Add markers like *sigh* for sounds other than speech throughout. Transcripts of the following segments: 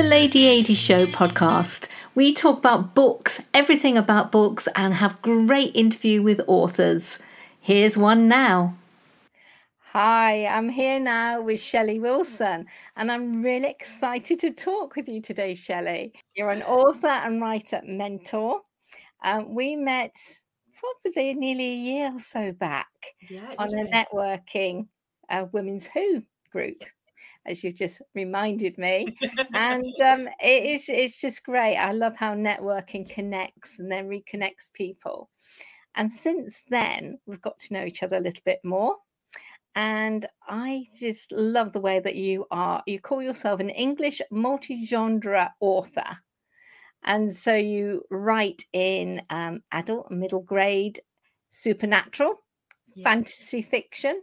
The Lady 80 Show podcast. We talk about books, everything about books, and have great interview with authors. Here's one now. Hi, I'm here now with Shelley Wilson, and I'm really excited to talk with you today, Shelley. You're an author and writer mentor. Um, we met probably nearly a year or so back Yeah, on a networking uh, Women's Who group, as you've just reminded me. *laughs* and um, it is it's just great. I love how networking connects and then reconnects people. And since then, we've got to know each other a little bit more. And I just love the way that you are. You call yourself an English multi-genre author. And so you write in um, adult, middle grade, supernatural, Yeah. fantasy fiction,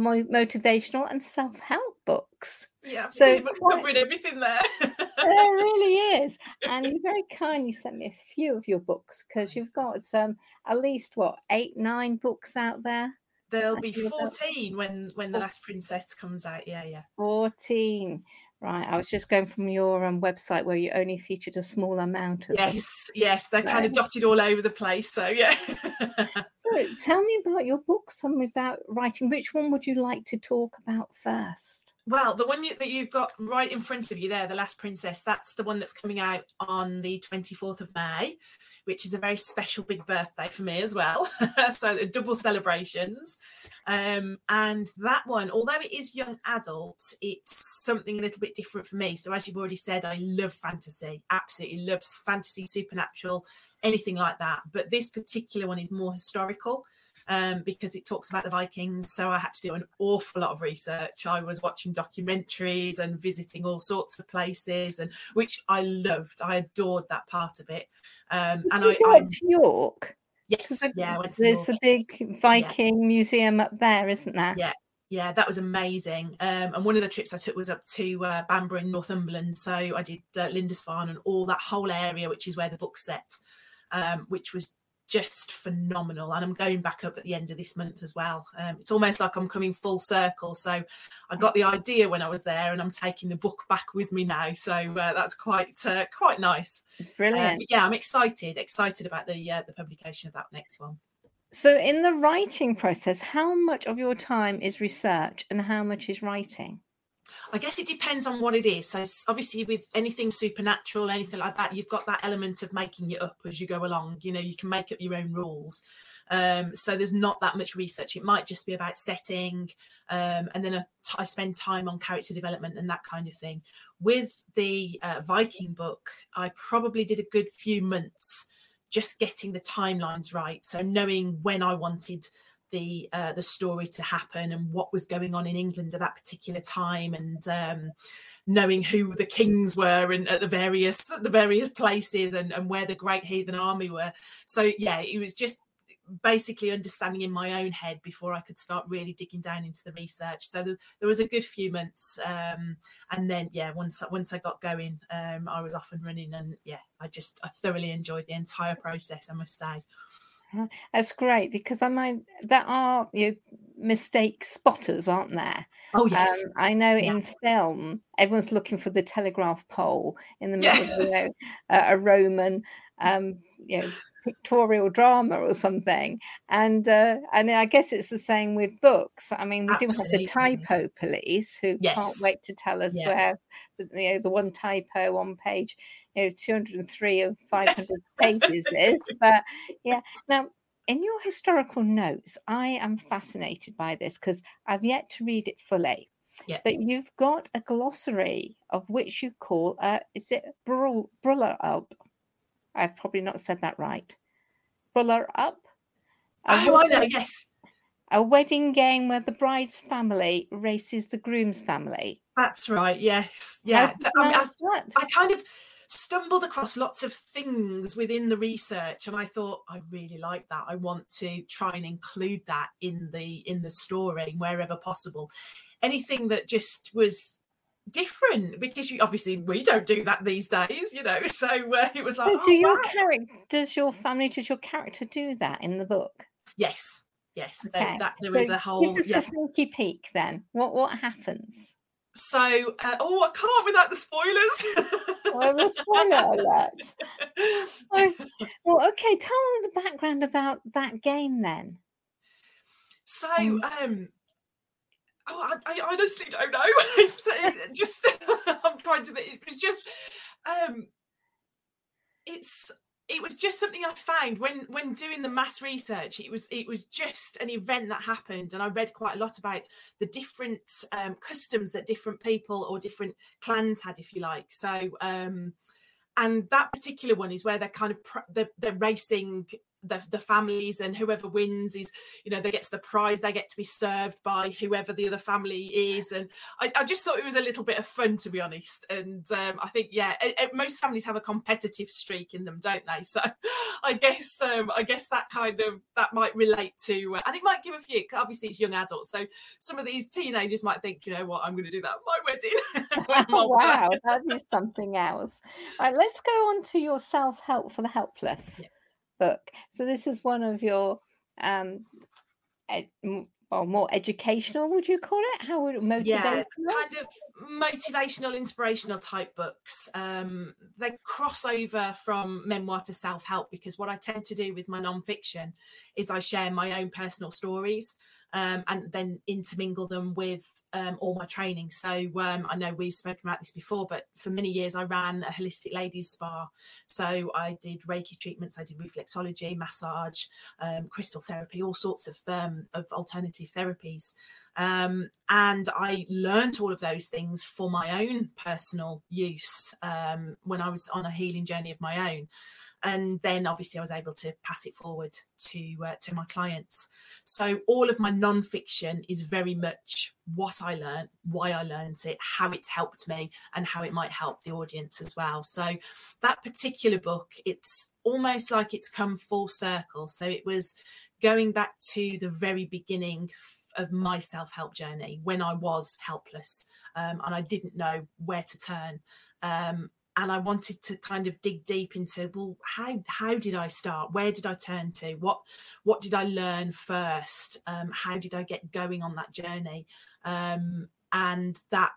mo- motivational, and self help books. Yeah, So pretty much quite- covering everything there. There really is. *laughs* And you very kindly sent me a few of your books because you've got um, at least what, eight, nine books out there? There'll be 14 when when the last princess comes out. Yeah, yeah. 14. Right. I was just going from your um, website where you only featured a small amount of them. Yes, yes, they're kind of dotted all over the place. So yeah. So tell me about your books, tell me about writing. Which one would you like to talk about first? Well, the one you, that you've got right in front of you there, The Last Princess, that's the one that's coming out on the 24th of May, which is a very special big birthday for me as well. *laughs* so double celebrations. Um, and that one, although it is young adult, it's something a little bit different for me. So as you've already said, I love fantasy, absolutely loves fantasy, supernatural, anything like that. But this particular one is more historical um, because it talks about the Vikings. So I had to do an awful lot of research. I was watching documentaries and visiting all sorts of places, and which I loved. I adored that part of it. Um, and I, you go I up to York? Yes, I- yeah, went There's York. the big Viking museum up there, isn't there? Yeah. Yeah, that was amazing. Um, and one of the trips I took was up to uh, Bamburgh in Northumberland. So I did uh, Lindisfarne and all that whole area, which is where the book's set, um, which was just phenomenal. And I'm going back up at the end of this month as well. Um, it's almost like I'm coming full circle. So I got the idea when I was there, and I'm taking the book back with me now. So uh, that's quite uh, quite nice. Um, Brilliant. but yeah, I'm excited, excited about the uh, the publication of that next one. So, in the writing process, how much of your time is research and how much is writing? I guess it depends on what it is. So obviously, with anything supernatural, anything like that, you've got that element of making it up as you go along. You know, you can make up your own rules. Um, so there's not that much research. It might just be about setting, um, and then I spend time on character development and that kind of thing. With the uh, Viking book, I probably did a good few months just getting the timelines right. So knowing when I wanted the uh, the story to happen and what was going on in England at that particular time, and um, knowing who the kings were and at the various the various places and, and where the great heathen army were. So yeah, it was just basically understanding in my own head before I could start really digging down into the research. So there, there was a good few months, um, and then yeah, once once I got going, um, I was off and running, and yeah, I just I thoroughly enjoyed the entire process. I must say. That's great because I might there are you know, mistake spotters, aren't there? Oh yes, Um, I know Yeah. in film, everyone's looking for the telegraph pole in the middle Yeah. of you know, a, a Roman, um, you know, pictorial drama or something. And uh, and I guess it's the same with books. I mean, we do have the typo police who can't wait to tell us Yeah. where the, you know the one typo on page you know 203 of 500 pages is. *laughs* But yeah, now in your historical notes, I am fascinated by this because I've yet to read it fully. Yeah. But you've got a glossary of which you call uh is it Brull Bruller up? I've probably not said that right. Bruller up. A oh I know, yes, A wedding game where the bride's family races the groom's family. that's right. Yes, yeah. I, mean, I? I kind of stumbled across lots of things within the research and i thought i really like that i want to try and include that in the in the story wherever possible anything that just was different because you obviously we don't do that these days you know *laughs* so uh, it was like So oh, do your wow. character does your family does your character do that in the book? yes yes there, that there So is a whole Give us yeah. a sneaky peek then. What what happens? so uh, oh i can't without the spoilers Oh, spoiler alert. *laughs* Oh, Well, okay, tell me the background about that game then. So, Mm. um, oh, I, I honestly don't know. *laughs* It's uh, just *laughs* I'm trying to. It was just, um, it's it was just something I found when when doing the mass research. It was it was just an event that happened, and I read quite a lot about the different um, customs that different people or different clans had, if you like. So. Um, and that particular one is where they're kind of pr- they're, they're racing the, the families and whoever wins is you know they gets the prize they get to be served by whoever the other family is. And i, I just thought it was a little bit of fun to be honest. And um, i think yeah eh, eh, most families have a competitive streak in them don't they? *laughs* So i guess um, i guess that kind of that might relate to uh, and it might give a few obviously it's young adults. So some of these teenagers might think you know what? I'm going to do that at my wedding. *laughs* *laughs* Wow, that is something else. Right, let's go on to your self help for the helpless. Yeah. Book. So this is one of your um, ed- or more educational, would you call it? How would motivational? yeah kind of motivational inspirational type books um they cross over from memoir to self-help because what i tend to do with my non-fiction is i share my own personal stories um, and then intermingle them with um, all my training. So um, i know we've spoken about this before but for many years i ran a holistic ladies spa. So i did reiki treatments i did reflexology massage um, crystal therapy all sorts of um, of alternative therapies. Um, and I learned all of those things for my own personal use um, when I was on a healing journey of my own. And then obviously I was able to pass it forward to uh, to my clients. So all of my non-fiction is very much what I learned, why I learned it, how it's helped me, and how it might help the audience as well. So that particular book, it's almost like it's come full circle. So it was going back to the very beginning of my self-help journey when I was helpless um, and I didn't know where to turn. Um, and I wanted to kind of dig deep into well, how how did I start? Where did I turn to? What what did I learn first? Um, how did I get going on that journey? Um, and that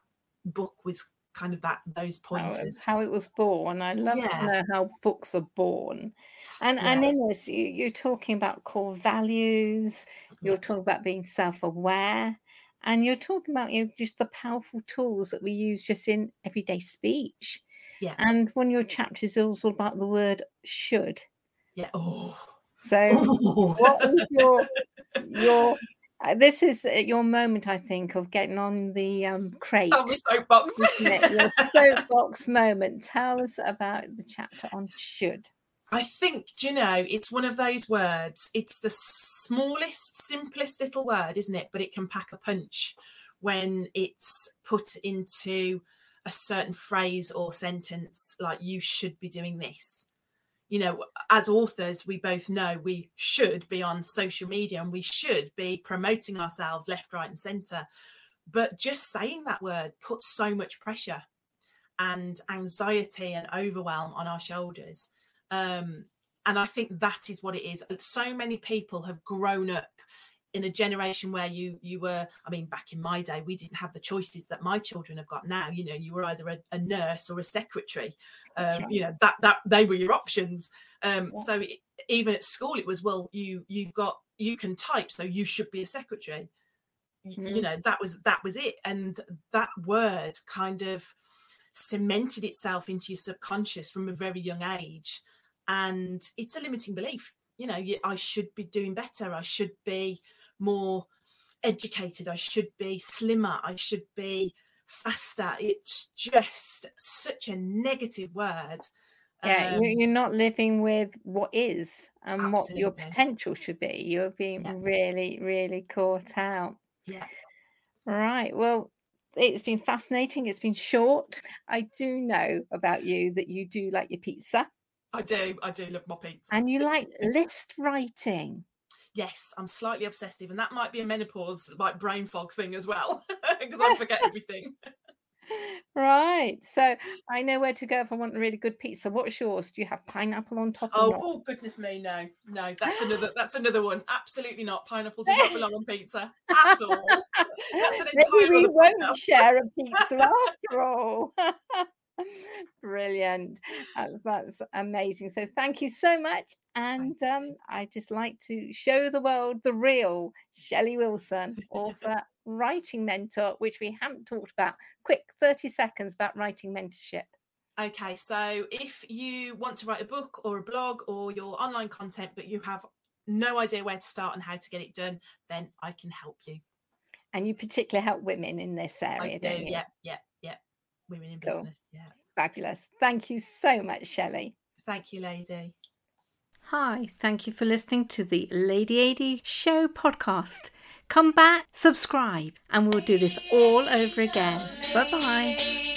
book was kind of that those how pointers. how it was born. I love to know how books are born. And Yeah. and in this, you, you're talking about core values. You're Yeah. talking about being self-aware, and you're talking about you know, just the powerful tools that we use just in everyday speech. Yeah. And one of your chapters is also about the word "should." yeah. Oh. So, *laughs* what is your your? Uh, this is your moment, I think, of getting on the um, crate. the soapbox. Your *laughs* soapbox moment. Tell us about the chapter on should. I think, do you know, it's one of those words. It's the smallest, simplest little word, isn't it? But it can pack a punch when it's put into a certain phrase or sentence, like you should be doing this. You know, as authors, we both know we should be on social media and we should be promoting ourselves left, right, and centre. But just saying that word puts so much pressure and anxiety and overwhelm on our shoulders. Um, and I think that is what it is. So many people have grown up in a generation where you you were i mean back in my day we didn't have the choices that my children have got now. You know you were either a, a nurse or a secretary. Um, right. you know that that they were your options. Um, yeah. so it, even at school it was well you you've got you can type so you should be a secretary. Mm-hmm. you know that was that was it. And that word kind of cemented itself into your subconscious from a very young age. And it's a limiting belief. You know i should be doing better. I should be more educated i should be slimmer i should be faster it's just such a negative word yeah um, you're not living with what is and absolutely. what your potential should be you're being yeah. really really caught out yeah right well it's been fascinating it's been short i do know about you that you do like your pizza I do. I do love my pizza. And you *laughs* like list writing. Yes, I'm slightly obsessive, and that might be a menopause like brain fog thing as well, *laughs* because I forget *laughs* everything. right. So I know where to go if I want a really good pizza. What's yours? Do you have pineapple on top? Oh, oh goodness me, no, no. That's another. *gasps* That's another one. Absolutely not. Pineapple does not *laughs* belong on pizza at all. that's an entire. Maybe we won't share a pizza after all. *laughs* Brilliant. Uh, that's amazing. So thank you so much. And um, I just like to show the world the real Shelley Wilson, author, writing mentor, which we haven't talked about. Quick 30 seconds about writing mentorship. Okay, so if you want to write a book or a blog or your online content, but you have no idea where to start and how to get it done, then I can help you. And you particularly help women in this area, do, not you? Yeah, yeah women in cool. business. Yeah. Fabulous. Thank you so much, Shelley. Thank you, Lady. Hi, thank you for listening to the Lady AD Show podcast. Come back, subscribe, and we'll do this all over again. Bye bye.